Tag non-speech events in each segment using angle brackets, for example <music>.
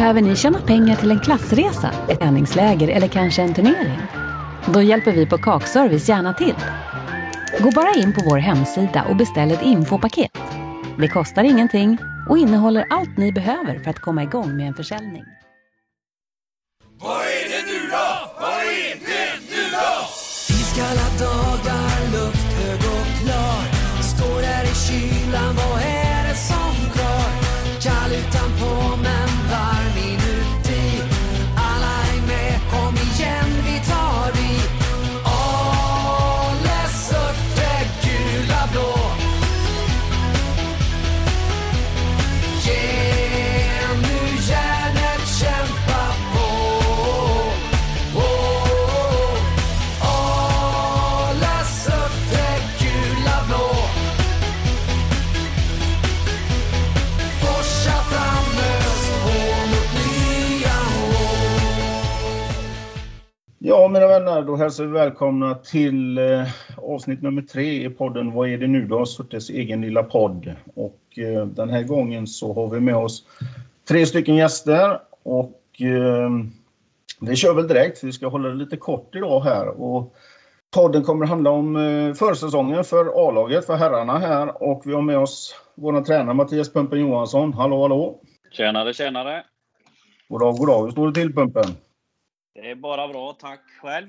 Behöver ni tjäna pengar till en klassresa, ett träningsläger eller kanske en turnering? Då hjälper vi på Kakservice gärna till. Gå bara in på vår hemsida och beställ ett infopaket. Det kostar ingenting och innehåller allt ni behöver för att komma igång med en försäljning. Vad är det nu då? Vad är det nu då? Hälsar vi välkomna till eh, avsnitt nummer tre i podden Vad är det nu då? Surtes egen lilla podd. Och eh, den här gången så har vi med oss tre stycken gäster och eh, vi kör väl direkt. Vi ska hålla det lite kort idag här och podden kommer handla om eh, försäsongen för A-laget, för herrarna här och vi har med oss vår tränare Mattias Pumpen Johansson. Hallå, hallå! Tjenare, tjenare! God dag, god dag. Hur står det till Pumpen? Det är bara bra, tack själv.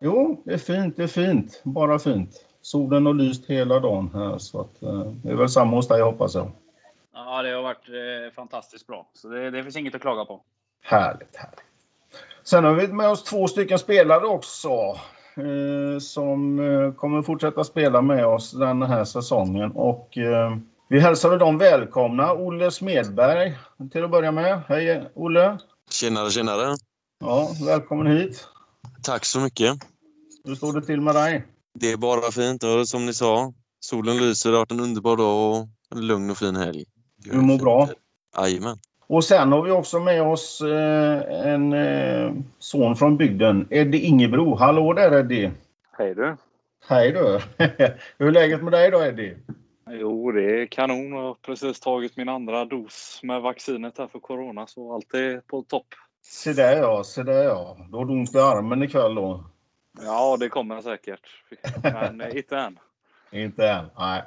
Jo, det är fint, det är fint. Bara fint. Solen har lyst hela dagen här så att, eh, det är väl samma hos dig hoppas jag. Ja, det har varit eh, fantastiskt bra. Så det, det finns inget att klaga på. Härligt, härligt. Sen har vi med oss två stycken spelare också eh, som eh, kommer fortsätta spela med oss den här säsongen. Och, eh, vi hälsar väl dem välkomna. Olle Smedberg till att börja med. Hej Olle! Tjenare, tjenare. Ja, välkommen hit. Tack så mycket. Hur står det till med dig? Det är bara fint och som ni sa, solen lyser. Det har varit en underbar dag och en lugn och fin helg. Du mår bra? Jajamän. Och sen har vi också med oss eh, en eh, son från bygden, Eddie Ingebro. Hallå där Eddie! Hej du! Hej du! <laughs> Hur är läget med dig då Eddie? Jo, det är kanon och har precis tagit min andra dos med vaccinet här för corona så allt är på topp. Se där ja, se där ja. Då har du ont i armen ikväll då? Ja, det kommer säkert. Men inte än. Inte än? Nej.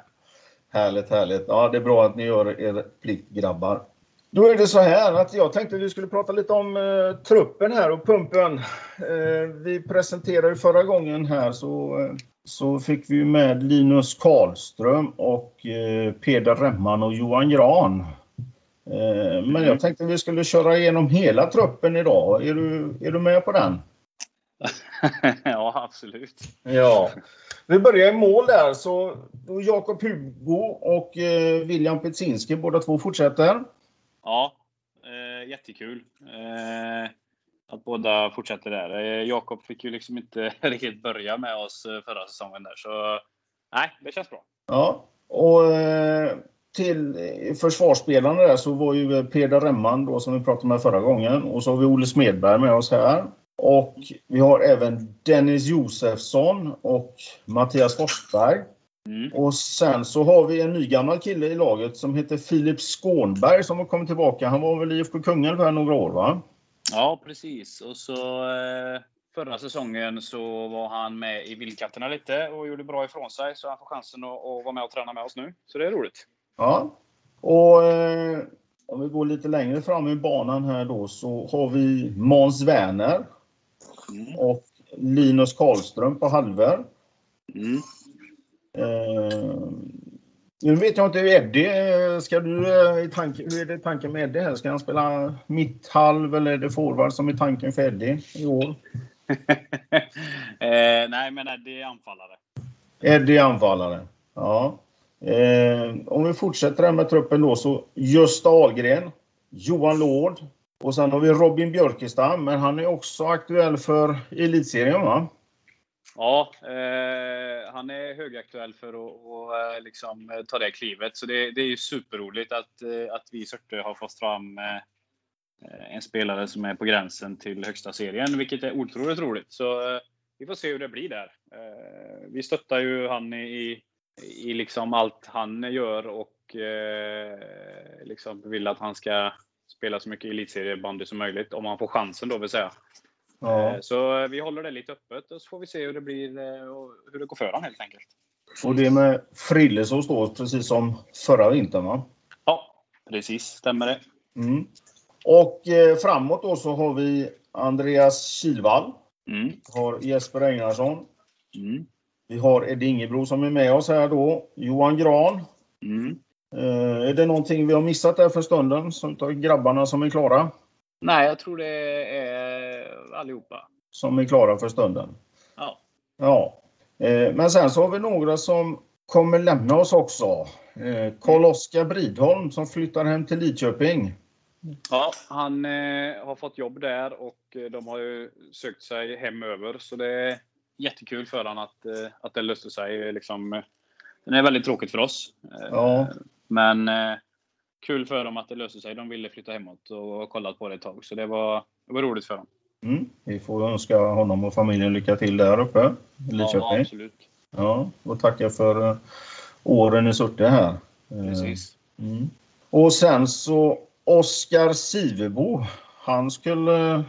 Härligt, härligt. Ja, det är bra att ni gör er plikt grabbar. Då är det så här att jag tänkte att vi skulle prata lite om eh, truppen här och pumpen. Eh, vi presenterade förra gången här så, eh, så fick vi ju med Linus Karlström och eh, Peder Remman och Johan Gran. Eh, men jag tänkte vi skulle köra igenom hela truppen idag. Är du, är du med på den? <laughs> ja, absolut. Ja. Vi börjar i mål där. Så Jakob Hugo och eh, William Petzinski, båda två fortsätter. Ja, eh, jättekul eh, att båda fortsätter där. Eh, Jakob fick ju liksom inte <laughs> riktigt börja med oss eh, förra säsongen där, så nej, det känns bra. Ja. Och till eh, försvarsspelarna där så var ju Peder Remman då som vi pratade med förra gången. Och så har vi Olle Smedberg med oss här. Och vi har även Dennis Josefsson och Mattias Forsberg. Mm. Och sen så har vi en ny gammal kille i laget som heter Filip Skånberg som har kommit tillbaka. Han var väl i IFK Kungälv här några år va? Ja, precis. Och så eh, förra säsongen så var han med i vildkatterna lite och gjorde bra ifrån sig. Så han får chansen att, att vara med och träna med oss nu. Så det är roligt. Ja. Och eh, om vi går lite längre fram i banan här då så har vi Måns Werner Mm. och Linus Karlström på halvor. Mm. Eh, nu vet jag inte hur Eddie, eh, ska du eh, i tanken, hur är det tanken med Eddie här? Ska han spela mitthalv eller är det forward som är tanken för Eddie i år? <laughs> eh, nej, men det är anfallare. Eddie anfallare. Ja. Eh, om vi fortsätter här med truppen då så Gösta Ahlgren, Johan Lord och sen har vi Robin Björkestam, men han är också aktuell för elitserien va? Ja, eh, han är högaktuell för att och, eh, liksom, eh, ta det klivet. Så det, det är ju superroligt att, eh, att vi i Surte har fått fram eh, en spelare som är på gränsen till högsta serien, vilket är otroligt roligt. Så eh, vi får se hur det blir där. Eh, vi stöttar ju han i, i liksom allt han gör och eh, liksom vill att han ska spela så mycket elitseriebandy som möjligt. Om man får chansen då vill säga. Ja. Eh, Så vi håller det lite öppet och så får vi se hur det blir eh, och hur det går för honom helt enkelt. Och det med Frillesås då, precis som förra vintern va? Ja, precis. Stämmer det. Mm. Och eh, framåt då så har vi Andreas Kilvall, Mm. har Jesper Einarsson, Mm. Vi har Eddie Ingebro som är med oss här då, Johan Gran. Mm. Eh, är det någonting vi har missat där för stunden, som av grabbarna som är klara? Nej, jag tror det är allihopa. Som är klara för stunden? Ja. Ja. Eh, men sen så har vi några som kommer lämna oss också. Eh, Karl-Oskar Bridholm som flyttar hem till Lidköping. Ja, han eh, har fått jobb där och eh, de har ju sökt sig hem över. Så det jättekul för honom att, eh, att det löste sig. Liksom, eh, det är väldigt tråkigt för oss. Eh, Ja. Men kul för dem att det löste sig. De ville flytta hemåt och har kollat på det ett tag. Så det var, det var roligt för dem. Mm. Vi får önska honom och familjen lycka till där uppe i Ja, Lidköping. absolut. Ja, och tacka för åren i Surte här. Precis. Mm. Och sen så Oskar Sivebo. Han skulle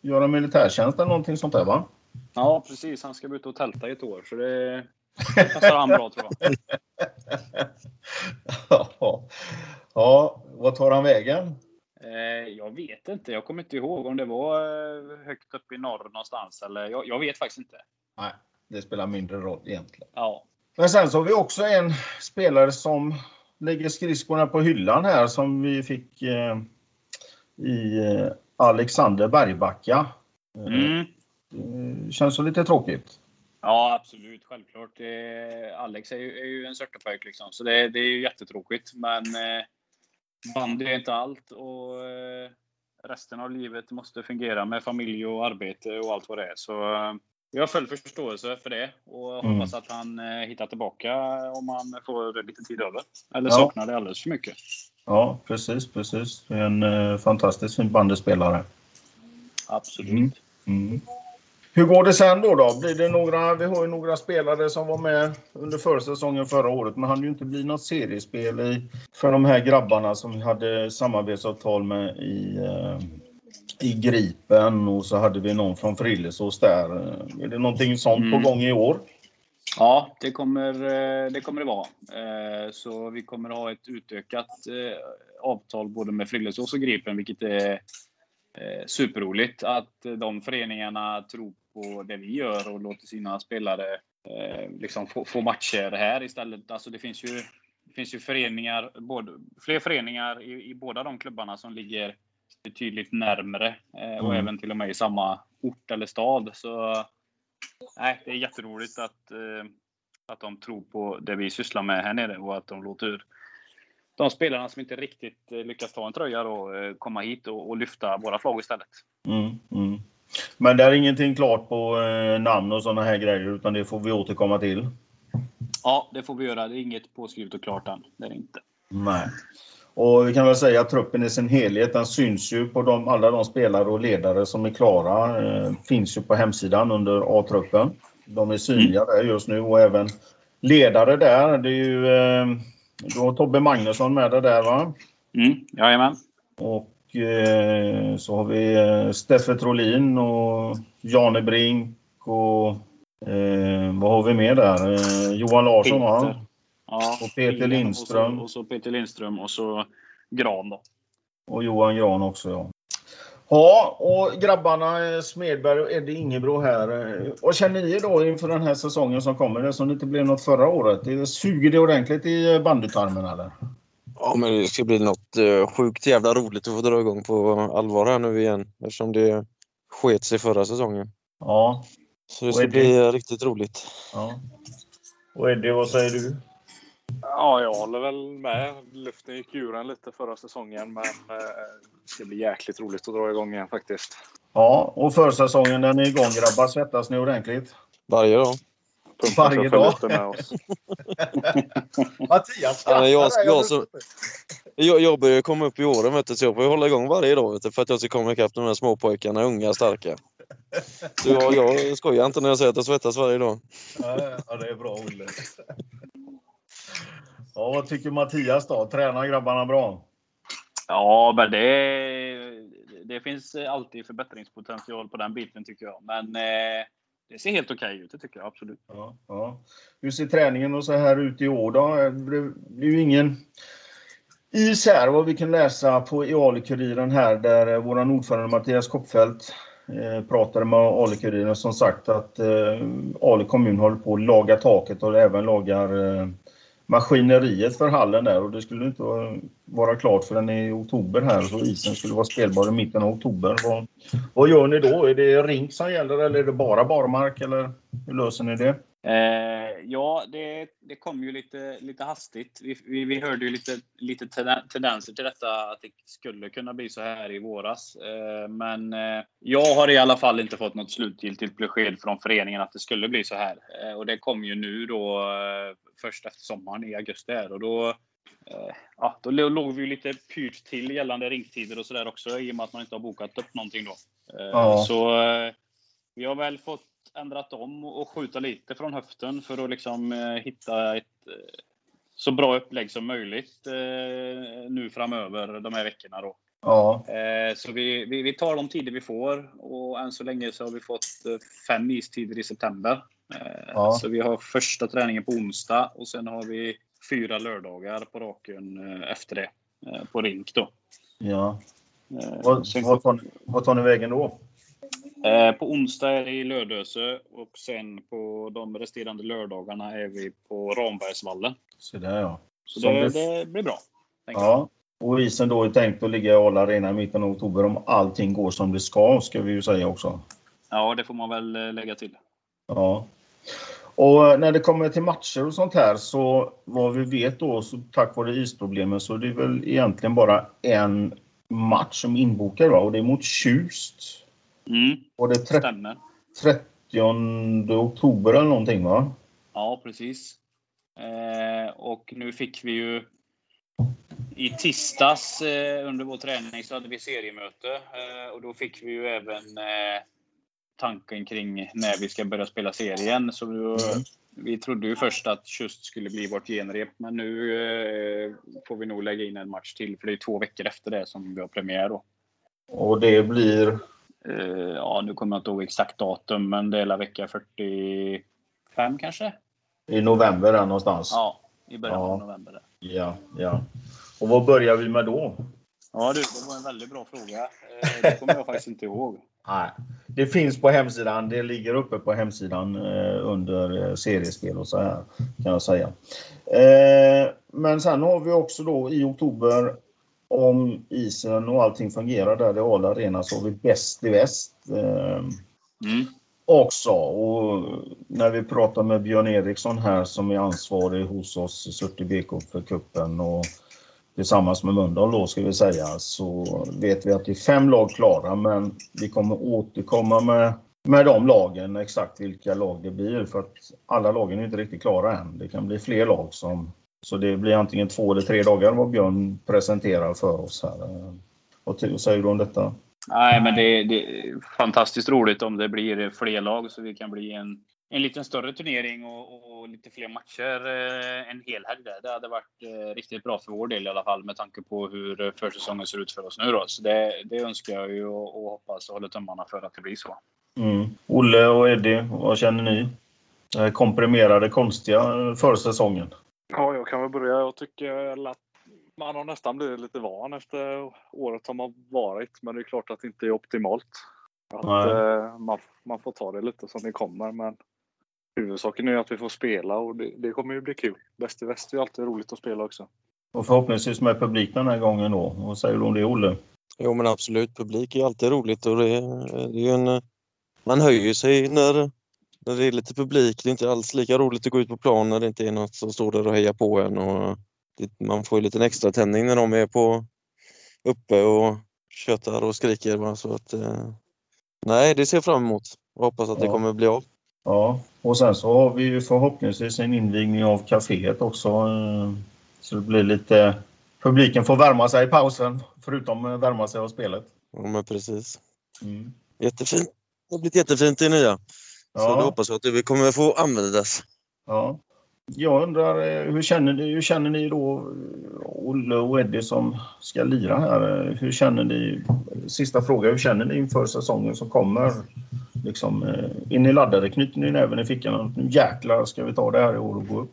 göra militärtjänst eller någonting sånt där va? Ja, precis. Han ska ut och tälta i ett år. Så det passar han bra tror jag. ja. ja, vad tar han vägen? Eh, jag vet inte. Jag kommer inte ihåg om det var eh, högt upp i norr någonstans. Eller, jag, jag vet faktiskt inte. Nej, det spelar mindre roll egentligen. Ja. Men sen så har vi också en spelare som lägger skridskorna på hyllan här som vi fick eh, i eh, Alexander Bergbacka. Mm. Det känns så lite tråkigt. Ja, absolut. Självklart. Eh, Alex är ju, är ju en sörtepojk liksom. Så det, det är ju jättetråkigt. Men eh, bandy är inte allt. Och eh, resten av livet måste fungera med familj och arbete och allt vad det är. Så eh, jag har full förståelse för det. Och Mm. hoppas att han eh, hittar tillbaka om han får lite tid över. Eller Ja. saknar det alldeles för mycket. Ja, precis, precis. En eh, fantastiskt fin bandyspelare. Absolut. Mm. Mm. Hur går det sen då? då? Blir det några, vi har ju några spelare som var med under försäsongen förra året, men hann ju inte bli något seriespel i, för de här grabbarna som vi hade samarbetsavtal med i, eh, i Gripen och så hade vi någon från Frillesås där. Är det någonting sånt Mm. på gång i år? Ja, det kommer, eh, det kommer det vara. Eh, Så vi kommer ha ett utökat avtal både med Frillesås och Gripen, vilket är superroligt. Att de föreningarna tror på det vi gör och låter sina spelare eh, liksom få, få matcher här istället. Alltså det finns ju, det finns ju föreningar, både, fler föreningar i, i båda de klubbarna som ligger betydligt närmre eh, och Mm. även till och med i samma ort eller stad. Så nej, det är jätteroligt att, eh, att de tror på det vi sysslar med här nere och att de låter de spelarna som inte riktigt eh, lyckas ta en tröja då, eh, komma hit och, och lyfta våra flagg istället. Mm, mm. Men det är ingenting klart på eh, namn och sådana här grejer, utan det får vi återkomma till. Ja, det får vi göra. Det är inget påskrivet och klart än. Det är det inte. Nej. Och vi kan väl säga att truppen i sin helhet, den syns ju på de, alla de spelare och ledare som är klara. Eh, finns ju på hemsidan under A-truppen. De är synliga där just nu och även ledare där. Det är ju, eh, du har Tobbe Magnusson med dig där va? Mm, jajamän. Och eh, så har vi eh, Steffe Trolin och Jane Brink och eh, vad har vi mer där? Eh, Johan Larsson va? Peter. Ja, Och Peter Lindström. Och så, och så Peter Lindström och så Gran då. Och Johan Gran också ja. Ja, och grabbarna eh, Smedberg och Eddie Ingebro här. Vad känner ni då inför den här säsongen som kommer? Det som det inte blev något förra året. Det suger det ordentligt i bandytarmen eller? Ja, men det ska bli något eh, sjukt jävla roligt att få dra igång på allvar här nu igen eftersom det sket sig förra säsongen. Ja. Så det ska bli riktigt roligt. ja. Och Eddie, vad säger du? Ja, jag håller väl med. Luften gick ur en lite förra säsongen, men eh, det ska bli jäkligt roligt att dra igång igen faktiskt. Ja, och försäsongen den är igång grabbar. Svettas ni ordentligt? Varje dag. Pumpa Varje dag. med oss. <laughs> Mattias Ja, jag- jag så- Jag, jag börjar komma upp i åren vet du, så jag får hålla igång varje dag vet du, för att jag ska komma ikapp de här småpojkarna, unga, starka. Så jag, jag skojar inte när jag säger att jag svettas varje dag. Ja, ja, det är bra Olle. Ja, vad tycker Mattias då? Tränar grabbarna bra? Ja, men det, det finns alltid förbättringspotential på den biten tycker jag. Men eh, det ser helt okej ut, det tycker jag absolut. Ja, ja. Hur ser träningen och så här ut i år då? Det blir ju ingen is här vad vi kan läsa på i Ali-Kuriren här där eh, vår ordförande Mattias Koppfeldt eh, pratade med Ali-Kuriren som sagt att eh, Ali kommun håller på att laga taket och även lagar eh, maskineriet för hallen där och det skulle inte vara, klart förrän i oktober här så isen skulle vara spelbar i mitten av oktober. Vad, vad gör ni då? Är det rink som gäller eller är det bara barmark eller hur löser ni det? Eh, ja, det, det kom ju lite, lite hastigt. Vi, vi, vi hörde ju lite, lite tendenser till detta, att det skulle kunna bli så här i våras. Eh, men eh, jag har i alla fall inte fått något slutgiltigt besked från föreningen att det skulle bli så här. Eh, och det kom ju nu då eh, först efter sommaren i augusti här och då eh, Ja, då låg vi ju lite pyrt till gällande ringtider och sådär också i och med att man inte har bokat upp någonting då. Ja. Så vi har väl fått ändrat om och skjuta lite från höften för att liksom eh, hitta ett eh, så bra upplägg som möjligt eh, nu framöver de här veckorna. Då. Ja. Så vi, vi, vi, tar de tider vi får och än så länge så har vi fått fem istider i september. Ja. Så vi har första träningen på onsdag och sen har vi fyra lördagar på raken efter det på rink då. Ja. Vad, tar tar ni vägen då? Eh, på onsdag är det i Lödöse och sen på de resterande lördagarna är vi på Rambergsvallen. Så där ja. Så det, det blir bra. Ja. Och isen då är tänkt att ligga i Arla Arena i mitten av oktober om allting går som det ska, ska vi ju säga också. Ja, det får man väl eh, lägga till. Ja. Och när det kommer till matcher och sånt här så vad vi vet då, så tack vare isproblemen, så är det väl egentligen bara en match som är inbokad va? och det är mot Tjust. Mm, Och det är stämmer. 30 oktober eller någonting va? Ja, precis. Eh, och nu fick vi ju i tisdags eh, under vår träning så hade vi seriemöte eh, och då fick vi ju även eh, tanken kring när vi ska börja spela serien. Så då, Mm. vi trodde ju först att Tjust skulle bli vårt genrep, men nu eh, får vi nog lägga in en match till för det är två veckor efter det som vi har premiär då. Och det blir Eh, ja, nu kommer jag inte ihåg exakt datum, men det är vecka 45 kanske? i november där någonstans? Ja, i början Ja. av november. Där. Ja, ja. Och vad börjar vi med då? Ja du, det var en väldigt bra fråga. Eh, det kommer jag faktiskt inte ihåg. <laughs> Nej, det finns på hemsidan. Det ligger uppe på hemsidan eh, under seriespel och så här kan jag säga. Men sen har vi också då i oktober om isen och allting fungerar där i Arla Arena så har vi Bäst i väst. Eh, Mm. också. Och när vi pratar med Björn Eriksson här som är ansvarig hos oss i Surte BK för kuppen och tillsammans med Mölndal då ska vi säga så vet vi att det är fem lag klara men vi kommer återkomma med, med de lagen, exakt vilka lag det blir för att alla lagen är inte riktigt klara än. Det kan bli fler lag som så det blir antingen två eller tre dagar vad Björn presenterar för oss här. Vad säger du om detta? Nej, men det, det är fantastiskt roligt om det blir fler lag så vi kan bli en, en lite större turnering och, och lite fler matcher eh, en hel helg. där. Det hade varit eh, riktigt bra för vår del i alla fall med tanke på hur eh, försäsongen ser ut för oss nu. Då. Så det, det önskar jag ju och, och hoppas och håller tummarna för att det blir så. Mm. Olle och Eddie, vad känner ni? Det komprimerade, konstiga försäsongen. Ja, jag kan väl börja. Jag tycker att man har nästan blivit lite van efter året som har varit. Men det är klart att det inte är optimalt. Att, eh, man, man får ta det lite som det kommer. Men huvudsaken är ju att vi får spela och det, det kommer ju bli kul. Bäst i väst är alltid roligt att spela också. Och förhoppningsvis med publik den här gången då. Vad säger du om det Olle? Jo men absolut, publik är alltid roligt och det, är- det är ju en... Man höjer sig när, när det är lite publik. Det är inte alls lika roligt att gå ut på plan när det inte är något som står där och hejar på en. Och det, man får ju lite extra tändning när de är på uppe och tjötar och skriker. Va? Så att, eh, nej, det ser jag fram emot och hoppas att det Ja. kommer bli av. Ja, och sen så har vi ju förhoppningsvis en invigning av kaféet också. eh, Så det blir lite... Publiken får värma sig i pausen, förutom värma sig av spelet. Ja, men precis. Mm. Jättefint. Det har blivit jättefint det nya. Så Ja. det hoppas jag att det kommer få användas. Ja. Jag undrar, eh, hur känner, ni, hur känner ni då eh, Olle och Eddie som ska lira här. Hur känner ni? Sista fråga, hur känner ni inför säsongen som kommer? Liksom, eh, är ni laddade? Knyter ni näven i fickan? Nu jäklar ska vi ta det här i år och gå upp?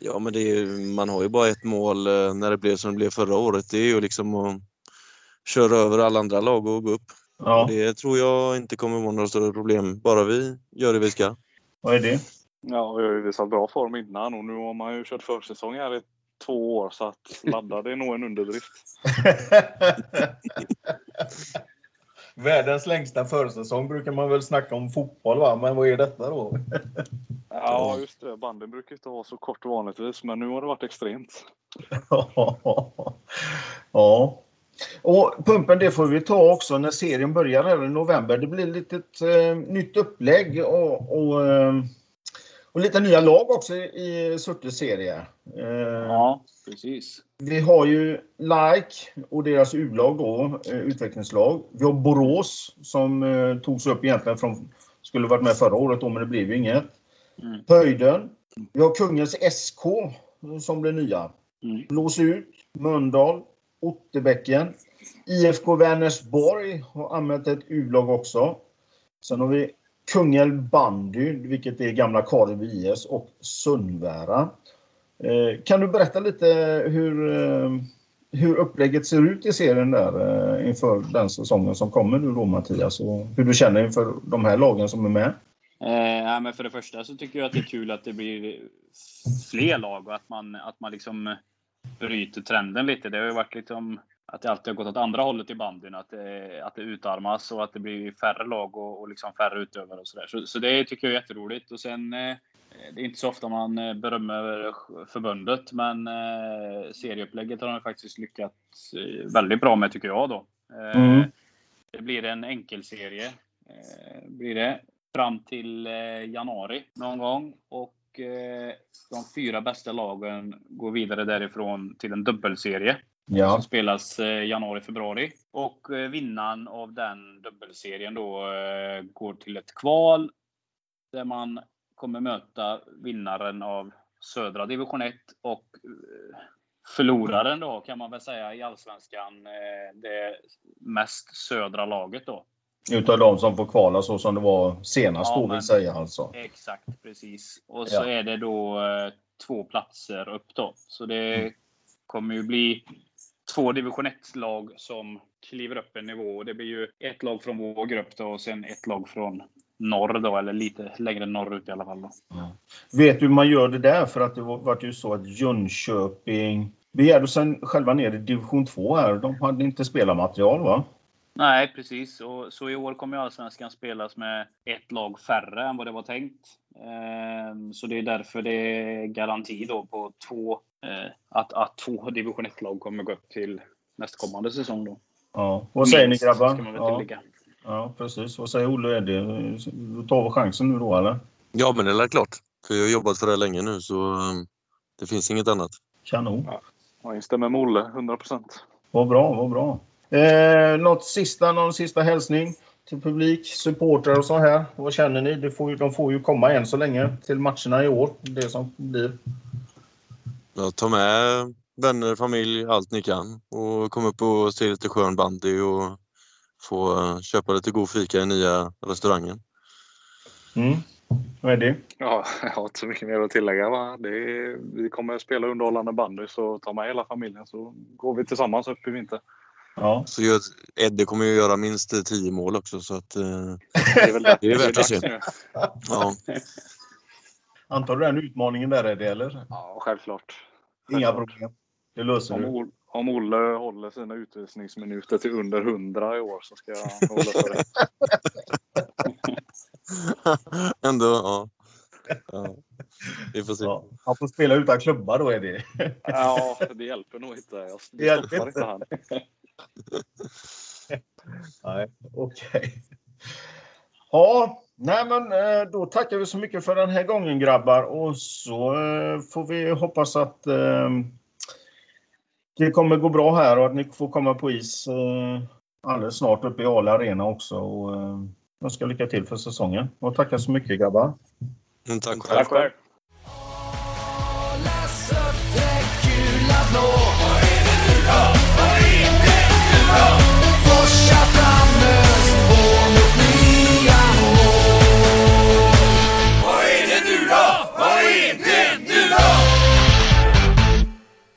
Ja, men är, man har ju bara ett mål eh, när det blev som det blev förra året. Det är ju liksom att köra över alla andra lag och gå upp. Ja, Det tror jag inte kommer vara några större problem, bara vi gör det vi ska. vad är det? Ja, vi har ju visat bra form innan och nu har man ju kört försäsong här i två år så att ladda det är nog en underdrift. <laughs> Världens längsta försäsong brukar man väl snacka om fotboll, va? men vad är detta då? Ja, just det. Banden brukar inte vara så kort vanligtvis, men nu har det varit extremt. <laughs> ja. Och pumpen det får vi ta också när serien börjar här i november. Det blir lite ett eh, nytt upplägg och, och, eh, och lite nya lag också i, Surtes serie. Eh, Ja, precis. Vi har ju Like och deras U-lag då, eh, utvecklingslag. Vi har Borås som eh, togs upp egentligen från, skulle varit med förra året då, men det blev ju inget. Mm. Höjden. Vi har Kungens SK som blir nya. Mm. Blås ut, Mölndal, Otterbäcken. IFK Vänersborg har anmält ett U-lag också. Sen har vi Kungälv bandy, vilket är gamla Karleby IS och Sundvära. Eh, Kan du berätta lite hur, eh, hur upplägget ser ut i serien där eh, inför den säsongen som kommer nu då Mattias? Och hur du känner inför de här lagen som är med? Eh, men för det första så tycker jag att det är kul att det blir fler lag och att man, att man liksom bryter trenden lite. Det har ju varit liksom att det alltid har gått åt andra hållet i bandyn. Att det, att det utarmas och att det blir färre lag och, och liksom färre utövare och sådär. Så, så det tycker jag är jätteroligt. Och sen, eh, det är inte så ofta man eh, berömmer förbundet, men eh, serieupplägget har de faktiskt lyckats väldigt bra med tycker jag då. Eh, Mm. Det blir en enkelserie. Blir det fram till januari någon gång. Och eh, de fyra bästa lagen går vidare därifrån till en dubbelserie Ja, som spelas eh, januari, februari. Och eh, vinnaren av den dubbelserien då går till ett kval där man kommer möta vinnaren av södra division 1 och förloraren då kan man väl säga i allsvenskan, det mest södra laget då. Utav de som får kvala så som det var senast Ja, då vill säga alltså. Exakt, precis. Och Ja. så är det då eh, två platser upp då. Så det Mm. kommer ju bli två division 1-lag som kliver upp en nivå. Det blir ju ett lag från vår grupp då och sen ett lag från norr då, eller lite längre norrut i alla fall. Då. Vet du hur man gör det där? För att det var, var ju så att Jönköping begärde sig själva ner i division 2 här. De hade inte spelarmaterial va? Nej, precis. Och, så i år kommer Allsvenskan spelas med ett lag färre än vad det var tänkt. Ehm, så det är därför det är garanti då på två, eh, att, att två division 1-lag kommer gå upp till nästkommande säsong. Då. Ja. Vad säger Minst, ni grabbar? Ska man väl Ja, tillägga. ja, precis. Vad säger Olle och Eddie? Du tar vi chansen nu då eller? Ja, men det är klart. För jag har jobbat för det länge nu så eh, det finns inget annat. Kanon. Jag instämmer med Olle, 100 procent. Vad bra, vad bra. Eh, något sista, någon sista hälsning till publik, supportrar och så här? Vad känner ni? Det får, ju- de får ju komma än så länge till matcherna i år. Det som blir. Ja, ta med vänner, familj, allt ni kan och kom upp och se lite skön bandy och få eh, köpa lite god fika i nya restaurangen. Mm. Vad är det? Ja, <laughs> jag har inte så mycket mer att tillägga. Va? Det är, vi kommer att spela underhållande bandy så ta med hela familjen så går vi tillsammans upp i vinter. Ja. Så gör, Eddie kommer ju göra minst 10 mål också så att eh, <laughs> Det är väl det. Det är värt att se. ja. <laughs> Antar du den utmaningen där Eddie, eller? Ja, självklart. Inga Självklart. problem. Det löser Om, du. Om Olle håller sina utvisningsminuter till under 100 i år så ska jag nog lösa det. <laughs> Ändå, ja. ja. Vi får se. Ja. Han får spela utan klubba då Eddie. Ja, det hjälper nog inte. Jag Det hjälper inte han. <laughs> Nej, okej. Ja, nej men eh, då tackar vi så mycket för den här gången grabbar och så eh, får vi hoppas att eh, det kommer gå bra här och att ni får komma på is alldeles snart uppe i Ale Arena också. Och, jag ska lycka till för säsongen. Och tackar så mycket grabbar. Mm, tack själv. Tack själv.